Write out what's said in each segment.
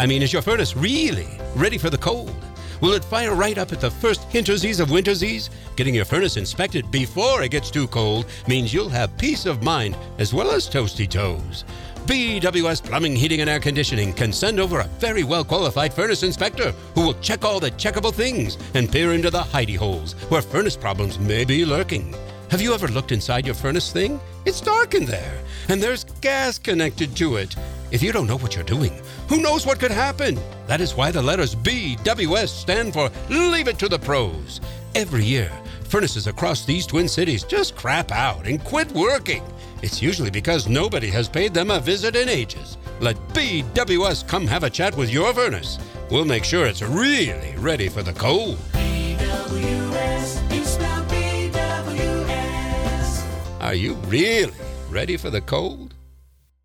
I mean, is your furnace really ready for the cold? Will it fire right up at the first hintersies of wintersies? Getting your furnace inspected before it gets too cold means you'll have peace of mind as well as toasty toes. BWS Plumbing, Heating, and Air Conditioning can send over a very well qualified furnace inspector who will check all the checkable things and peer into the hidey holes where furnace problems may be lurking. Have you ever looked inside your furnace thing? It's dark in there, and there's gas connected to it. If you don't know what you're doing, who knows what could happen? That is why the letters BWS stand for Leave It to the Pros. Every year, furnaces across these twin cities just crap out and quit working. It's usually because nobody has paid them a visit in ages. Let BWS come have a chat with your furnace. We'll make sure it's really ready for the cold. BWS, spell BWS. Are you really ready for the cold?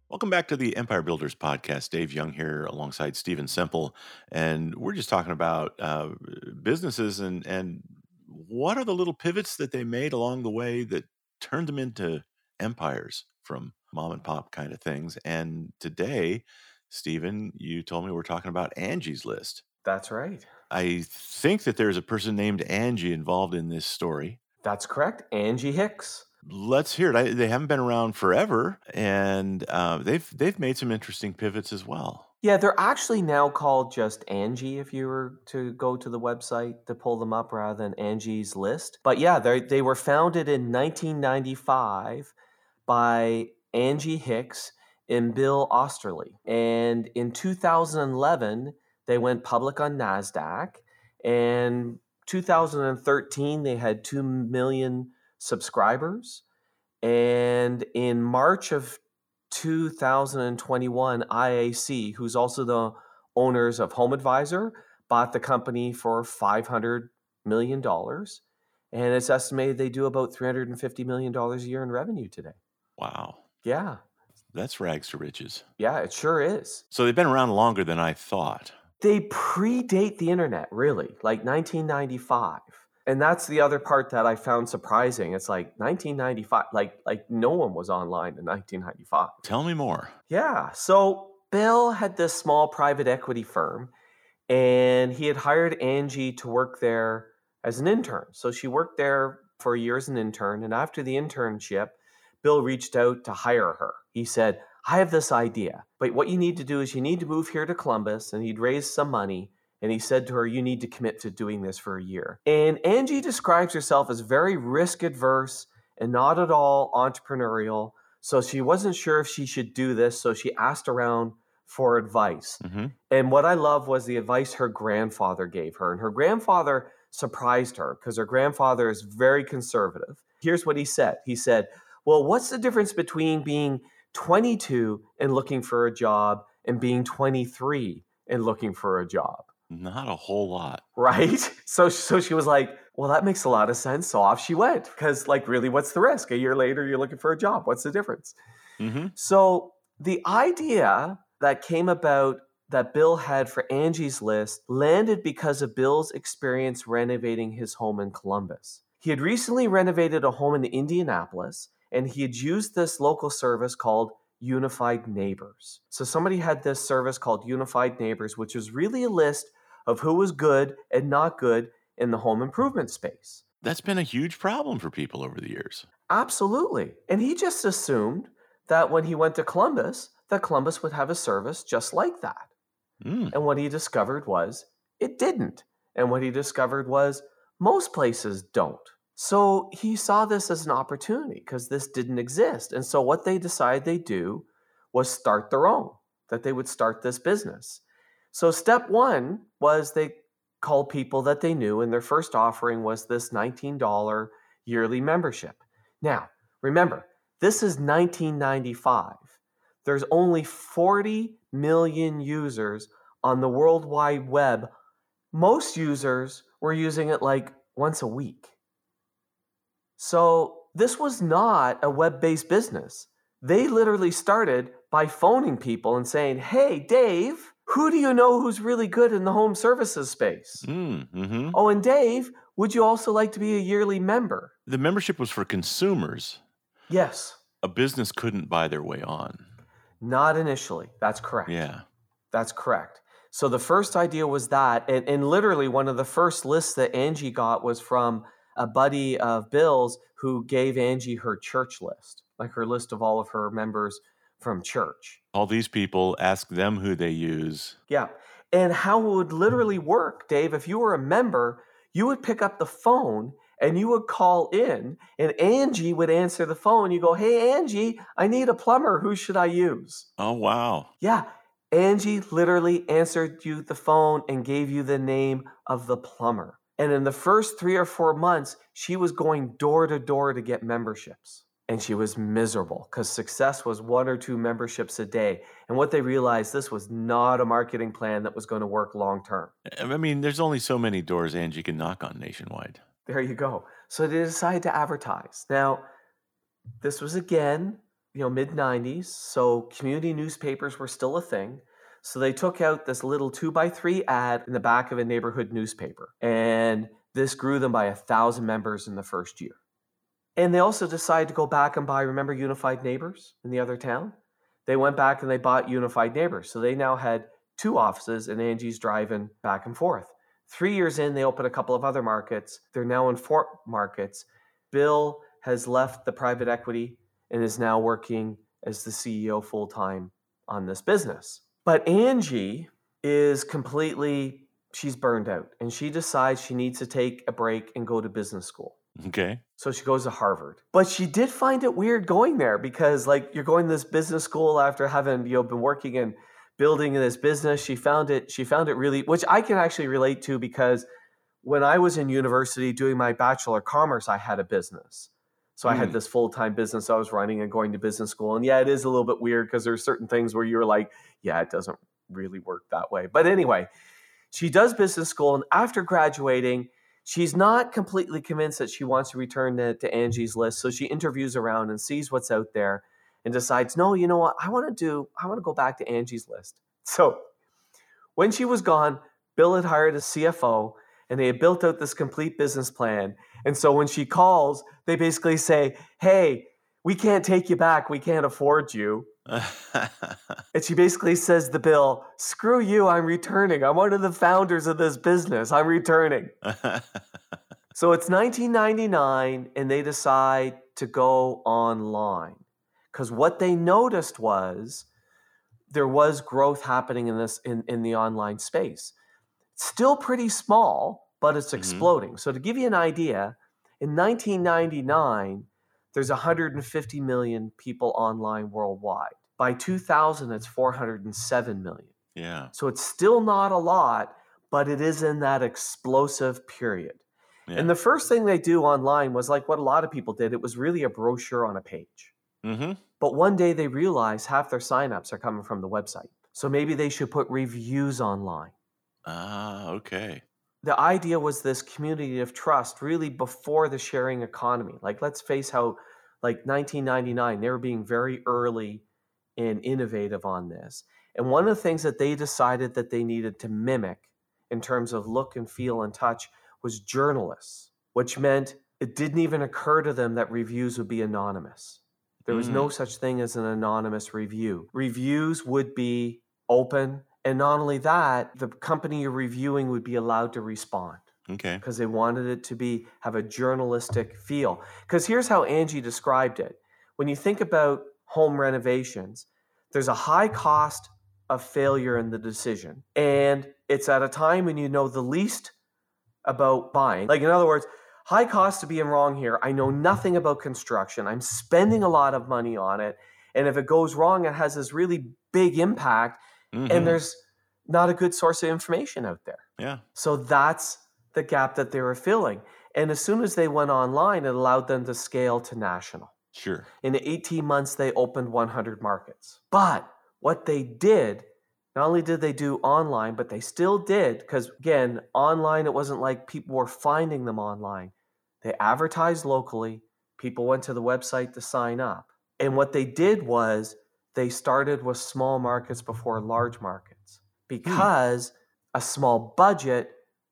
Welcome back to the Empire Builders Podcast. Dave Young here alongside Stephen Semple. And we're just talking about uh, businesses and, and what are the little pivots that they made along the way that turned them into empires from mom and pop kind of things. And today, Stephen, you told me we're talking about Angie's List. That's right. I think that there's a person named Angie involved in this story. That's correct. Angie Hicks. Let's hear it. I, they haven't been around forever, and uh, they've they've made some interesting pivots as well. Yeah, they're actually now called just Angi if you were to go to the website to pull them up rather than Angie's List. But yeah, they they were founded in 1995 by Angie Hicks and Bill Oesterle. And in 2011, they went public on NASDAQ. And 2013, they had 2 million subscribers. And in March of 2021, IAC, who's also the owners of Home Advisor, bought the company for $500 million. And it's estimated they do about $350 million a year in revenue today. Wow, Yeah. that's rags to riches. Yeah, it sure is. So they've been around longer than I thought. They predate the internet, really, like 1995. And that's the other part that I found surprising. It's like 1995, like like no one was online in 1995. Tell me more. Yeah. So Bill had this small private equity firm and he had hired Angie to work there as an intern. So she worked there for a year as an intern. And after the internship, Bill reached out to hire her. He said, I have this idea, but what you need to do is you need to move here to Columbus. And he'd raised some money. And he said to her, You need to commit to doing this for a year. And Angie describes herself as very risk adverse and not at all entrepreneurial. So she wasn't sure if she should do this. So she asked around for advice. hmm And what I love was the advice her grandfather gave her. And her grandfather surprised her because her grandfather is very conservative. Here's what he said He said, Well, what's the difference between being 22 and looking for a job and being 23 and looking for a job? Not a whole lot. Right? So, so she was like, Well, that makes a lot of sense. So off she went. Because, like, really, what's the risk? A year later, you're looking for a job. What's the difference? hmm So the idea that came about that Bill had for Angie's List landed because of Bill's experience renovating his home in Columbus. He had recently renovated a home in Indianapolis and he had used this local service called Unified Neighbors. So somebody had this service called Unified Neighbors, which was really a list of who was good and not good in the home improvement space. That's been a huge problem for people over the years. Absolutely. And he just assumed that when he went to Columbus, that Columbus would have a service just like that. Mm. And what he discovered was it didn't. And what he discovered was most places don't. So he saw this as an opportunity because this didn't exist. And so what they decided they do was start their own, that they would start this business. So step one was they called people that they knew, and their first offering was this $19 yearly membership. Now, remember, this is 1995. There's only 40 million users on the World Wide Web, most users were using it like once a week. So this was not a web based business. They literally started by phoning people and saying, Hey, Dave, who do you know who's really good in the home services space? Mm, hmm Oh, and Dave, would you also like to be a yearly member? The membership was for consumers. Yes, A business couldn't buy their way on. not initially. That's correct. Yeah. That's correct. So the first idea was that, and, and literally one of the first lists that Angie got was from a buddy of Bill's who gave Angie her church list, like her list of all of her members from church. All these people ask them who they use. Yeah. And how it would literally hmm. work, Dave, if you were a member, you would pick up the phone and you would call in, and Angie would answer the phone. You go, Hey, Angie, I need a plumber. Who should I use? Oh, wow. Yeah. Angie literally answered you the phone and gave you the name of the plumber. And in the first three or four months, she was going door to door to get memberships. And she was miserable because success was one or two memberships a day. And what they realized, this was not a marketing plan that was going to work long term. I mean, there's only so many doors Angie can knock on nationwide. There you go. So they decided to advertise. Now, this was again, you know, mid 90s. So community newspapers were still a thing. So they took out this little two by three ad in the back of a neighborhood newspaper. And this grew them by a thousand members in the first year. And they also decided to go back and buy, remember Unified Neighbors in the other town? They went back and they bought Unified Neighbors. So they now had two offices, and Angie's driving back and forth. Three years in, they opened a couple of other markets. They're now in four markets. Bill has left the private equity and is now working as the CEO full time on this business. But Angie is completely, she's burned out and she decides she needs to take a break and go to business school. Okay. So she goes to Harvard. But she did find it weird going there because like you're going to this business school after having, you know, been working in building this business. She found it, she found it really, which I can actually relate to because when I was in university doing my bachelor of commerce, I had a business. So I had Mm. this full-time business I was running and going to business school. And yeah, it is a little bit weird because there's certain things where you're like, yeah, it doesn't really work that way. But anyway, she does business school and after graduating, she's not completely convinced that she wants to return to, to Angie's list. So she interviews around and sees what's out there and decides, no, you know what? I want to do, I want to go back to Angie's list. So when she was gone, Bill had hired a CFO and they had built out this complete business plan. And so when she calls, they basically say, hey, we can't take you back. We can't afford you. And she basically says to Bill, screw you, I'm returning. I'm one of the founders of this business. I'm returning. So it's 1999, and they decide to go online because what they noticed was there was growth happening in this in, in the online space. Still pretty small, but it's Mhm. exploding. So to give you an idea, in 1999, there's 150 million people online worldwide. By 2000, it's 407 million. yeah. So it's still not a lot, but it is in that explosive period. Yeah. And the first thing they do online was like what a lot of people did. It was really a brochure on a page. mm-hmm. But one day they realize half their signups are coming from the website. So maybe they should put reviews online. Ah, okay. The idea was this community of trust really before the sharing economy. Like let's face how like 1999 they were being very early and innovative on this. And one of the things that they decided that they needed to mimic in terms of look and feel and touch was journalists, which meant it didn't even occur to them that reviews would be anonymous. There was no mm. such thing as an anonymous review. Reviews would be open. And not only that, the company you're reviewing would be allowed to respond Okay. because they wanted it to be have a journalistic feel. Because here's how Angie described it. When you think about home renovations, there's a high cost of failure in the decision. And it's at a time when you know the least about buying. Like in other words, high cost to being wrong here. I know nothing about construction. I'm spending a lot of money on it. And if it goes wrong, it has this really big impact. Mhm. And there's not a good source of information out there. yeah. So that's the gap that they were filling. And as soon as they went online, it allowed them to scale to national. Sure. In 18 months, they opened 100 markets. But what they did not only did they do online, but they still did, because again, online, it wasn't like people were finding them online. They advertised locally, people went to the website to sign up. And what they did was they started with small markets before large markets because a small budget,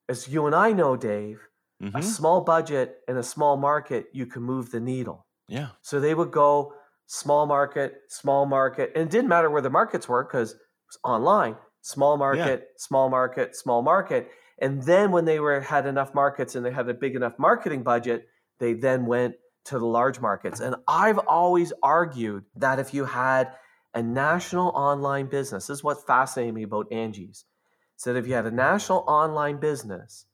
as you and I know, Dave, a Mhm. small budget and a small market, you can move the needle. Yeah. So they would go small market, small market, and it didn't matter where the markets were because it was online. Small market, small market, small market, and then when they were had enough markets and they had a big enough marketing budget, they then went to the large markets. And I've always argued that if you had a national online business, this is what fascinated me about Angie's, is that if you had a national online business,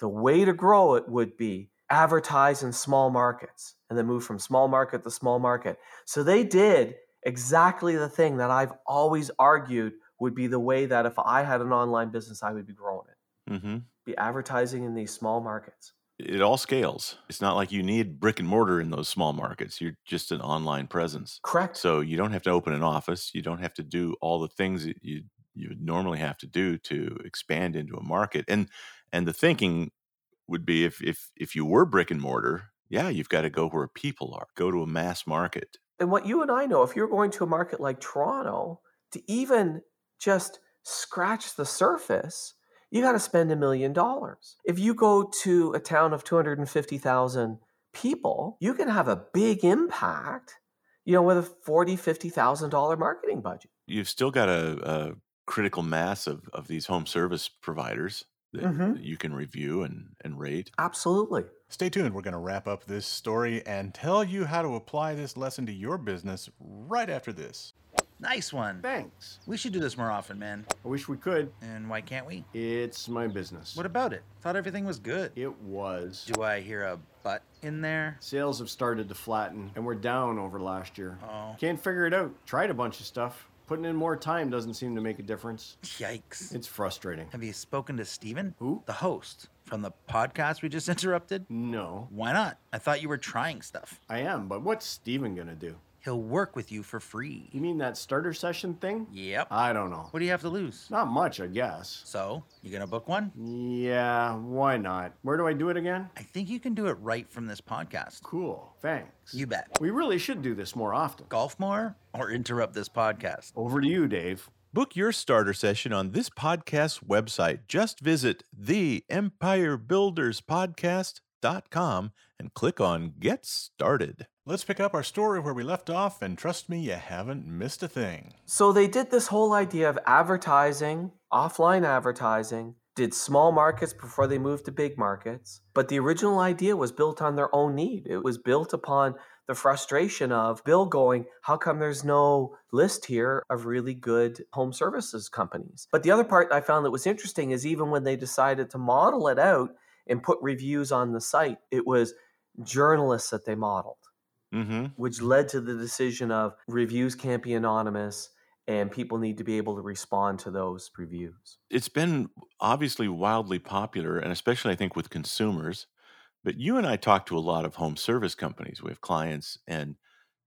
the way to grow it would be advertise in small markets and then move from small market to small market. So they did exactly the thing that I've always argued would be the way that if I had an online business, I would be growing it. hmm Be advertising in these small markets. It all scales. It's not like you need brick and mortar in those small markets. You're just an online presence. Correct. So you don't have to open an office. You don't have to do all the things that you you would normally have to do to expand into a market. And and the thinking would be if if if you were brick and mortar, yeah, you've got to go where people are. Go to a mass market. And what you and I know, if you're going to a market like Toronto, to even just scratch the surface, you got to spend a million dollars. If you go to a town of 250,000 people, you can have a big impact, you know, with a 40, 50,000 dollar marketing budget. You've still got a, a critical mass of, of these home service providers that, Mhm. that you can review and, and rate. Absolutely. Stay tuned. We're going to wrap up this story and tell you how to apply this lesson to your business right after this. Nice one. Thanks. We should do this more often, man. I wish we could. And why can't we? It's my business. What about it? Thought everything was good. It was. Do I hear a butt in there? Sales have started to flatten, and we're down over last year. Oh. Can't figure it out. Tried a bunch of stuff. Putting in more time doesn't seem to make a difference. Yikes. It's frustrating. Have you spoken to Stephen? Who? The host from the podcast we just interrupted? No, Why not? I thought you were trying stuff. I am, but what's Stephen gonna do? He'll work with you for free. You mean that starter session thing? Yep. I don't know. What do you have to lose? Not much, I guess. So, you gonna book one? Yeah, why not? Where do I do it again? I think you can do it right from this podcast. Cool, thanks. You bet. We really should do this more often. Golf more or interrupt this podcast? Over to you, Dave. Book your starter session on this podcast's website. Just visit theempirebuilderspodcast.com and click on Get Started. Let's pick up our story where we left off, and trust me, you haven't missed a thing. So they did this whole idea of advertising, offline advertising, did small markets before they moved to big markets. But the original idea was built on their own need. It was built upon the frustration of Bill going, How come there's no list here of really good home services companies? But the other part I found that was interesting is even when they decided to model it out and put reviews on the site, it was journalists that they modeled Mm-hmm. which led to the decision of reviews can't be anonymous and people need to be able to respond to those reviews. It's been obviously wildly popular, and especially I think with consumers. But you and I talk to a lot of home service companies. We have clients, and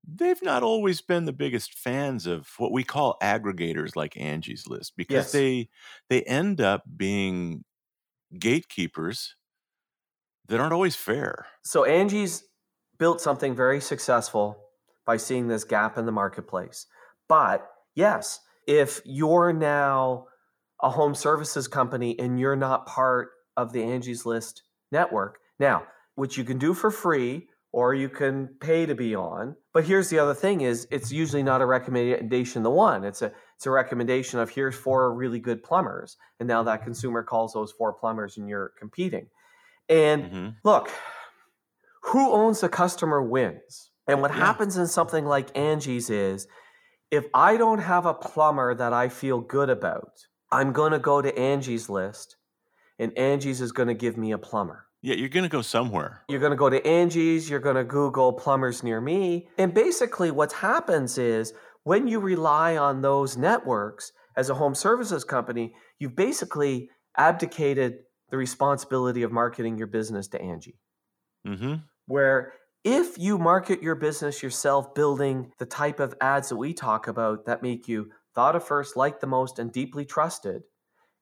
they've not always been the biggest fans of what we call aggregators like Angie's List because Yes. they they end up being gatekeepers that aren't always fair. So Angie's built something very successful by seeing this gap in the marketplace. But yes, if you're now a home services company and you're not part of the Angie's List network, now, which you can do for free or you can pay to be on. But here's the other thing is it's usually not a recommendation the one. It's a it's a recommendation of here's four really good plumbers. And now that consumer calls those four plumbers and you're competing. And Mhm. look, who owns the customer wins. And what Yeah. happens in something like Angie's is if I don't have a plumber that I feel good about, I'm going to go to Angie's list and Angie's is going to give me a plumber. Yeah, you're going to go somewhere. You're going to go to Angie's, you're going to Google plumbers near me. And basically, what happens is when you rely on those networks as a home services company, you've basically abdicated the responsibility of marketing your business to Angie. Mm-hmm. Where if you market your business yourself, building the type of ads that we talk about that make you thought of first, liked the most, and deeply trusted,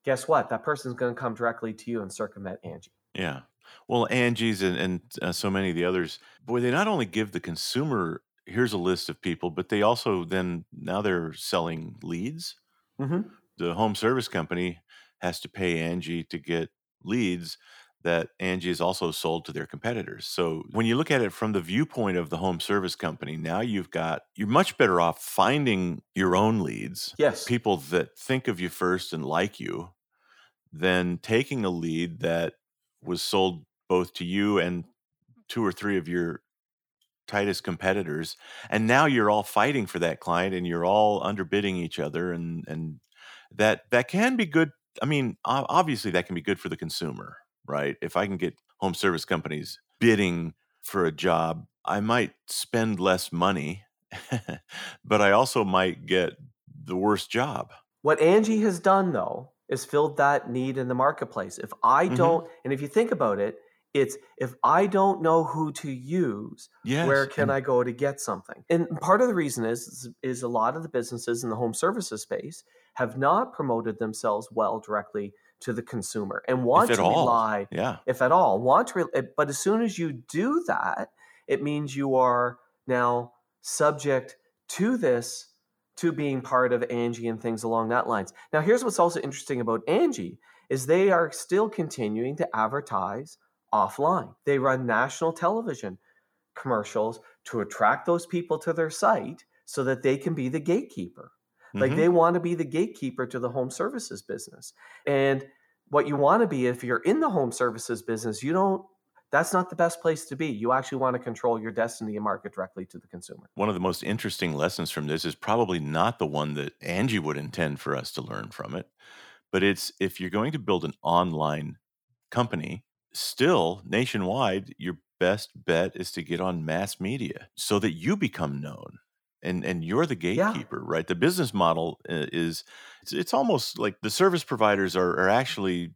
guess what? That person's going to come directly to you and circumvent Angie. Yeah. Well, Angie's and, and uh, so many of the others, boy, they not only give the consumer here's a list of people, but they also then now they're selling leads. Mm-hmm. The home service company has to pay Angie to get leads that Angie is also sold to their competitors. So when you look at it from the viewpoint of the home service company, now you've got you're much better off finding your own leads, Yes. people that think of you first and like you, than taking a lead that was sold both to you and two or three of your tightest competitors and now you're all fighting for that client and you're all underbidding each other and and that that can be good i mean obviously that can be good for the consumer right if i can get home service companies bidding for a job i might spend less money but i also might get the worst job What Angie has done, though, is filled that need in the marketplace. If I Mhm. don't, and if you think about it, it's if I don't know who to use, yes where can and- I go to get something? And part of the reason is is a lot of the businesses in the home services space have not promoted themselves well directly to the consumer and want to all rely, yeah if at all, want to. Re- eh, but as soon as you do that, it means you are now subject to this to being part of Angie and things along that lines. Now, here's what's also interesting about Angie is they are still continuing to advertise offline. They run national television commercials to attract those people to their site so that they can be the gatekeeper. Like Mhm. they want to be the gatekeeper to the home services business. And what you want to be if you're in the home services business, you don't that's not the best place to be. You actually want to control your destiny and market directly to the consumer. one of the most interesting lessons from this is probably not the one that Angie would intend for us to learn from it, but it's if you're going to build an online company, still nationwide, your best bet is to get on mass media so that you become known. And, and you're the Yeah. gatekeeper, right? The business model uh, is it's, it's almost like the service providers are, are actually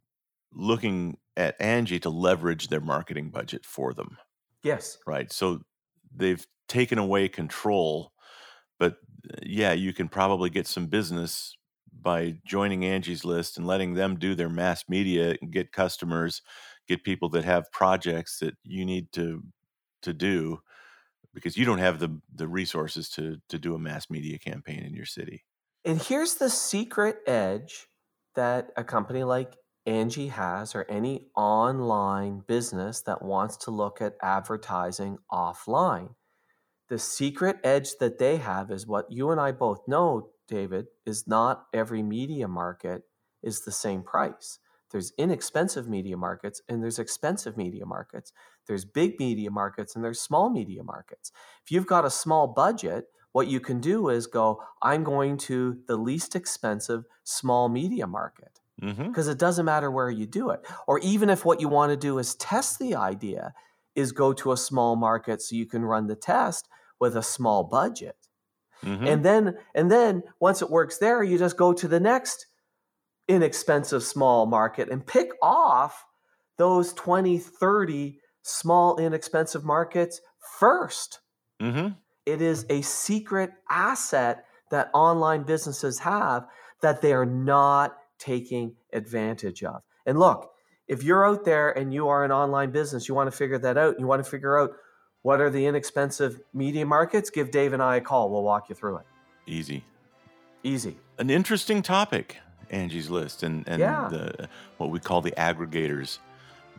looking at Angie to leverage their marketing budget for them Yes. right? So they've taken away control, but uh, yeah, you can probably get some business by joining Angie's list and letting them do their mass media and get customers, get people that have projects that you need to to do because you don't have the the resources to to do a mass media campaign in your city. And here's the secret edge that a company like Angie has, or any online business that wants to look at advertising offline. The secret edge that they have is what you and I both know, David, is not every media market is the same price. There's inexpensive media markets and there's expensive media markets. There's big media markets and there's small media markets. If you've got a small budget, what you can do is go, I'm going to the least expensive small media market Mm-hmm. because it doesn't matter where you do it. Or even if what you want to do is test the idea, is go to a small market so you can run the test with a small budget. Mm-hmm. And then and then once it works there, you just go to the next inexpensive small market and pick off those 20, 30 small inexpensive markets first. mm-hmm. It is a secret asset that online businesses have that they are not taking advantage of. And look, if you're out there and you are an online business, you want to figure that out, you want to figure out what are the inexpensive media markets, give Dave and I a call. We'll walk you through it. Easy. Easy. an interesting topic, Angie's List, and and Yeah. the what we call the aggregators,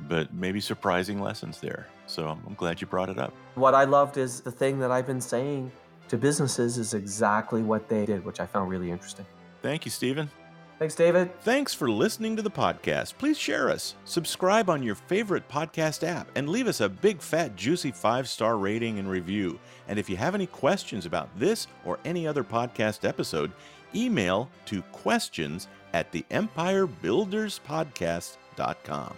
but maybe surprising lessons there. So I'm, glad you brought it up. What I loved is the thing that I've been saying to businesses is exactly what they did, which I found really interesting. Thank you, Stephen. Thanks, David. Thanks for listening to the podcast. Please share us, subscribe on your favorite podcast app, and leave us a big, fat, juicy five star rating and review. And if you have any questions about this or any other podcast episode, email to questions at the empirebuilderspodcast.com.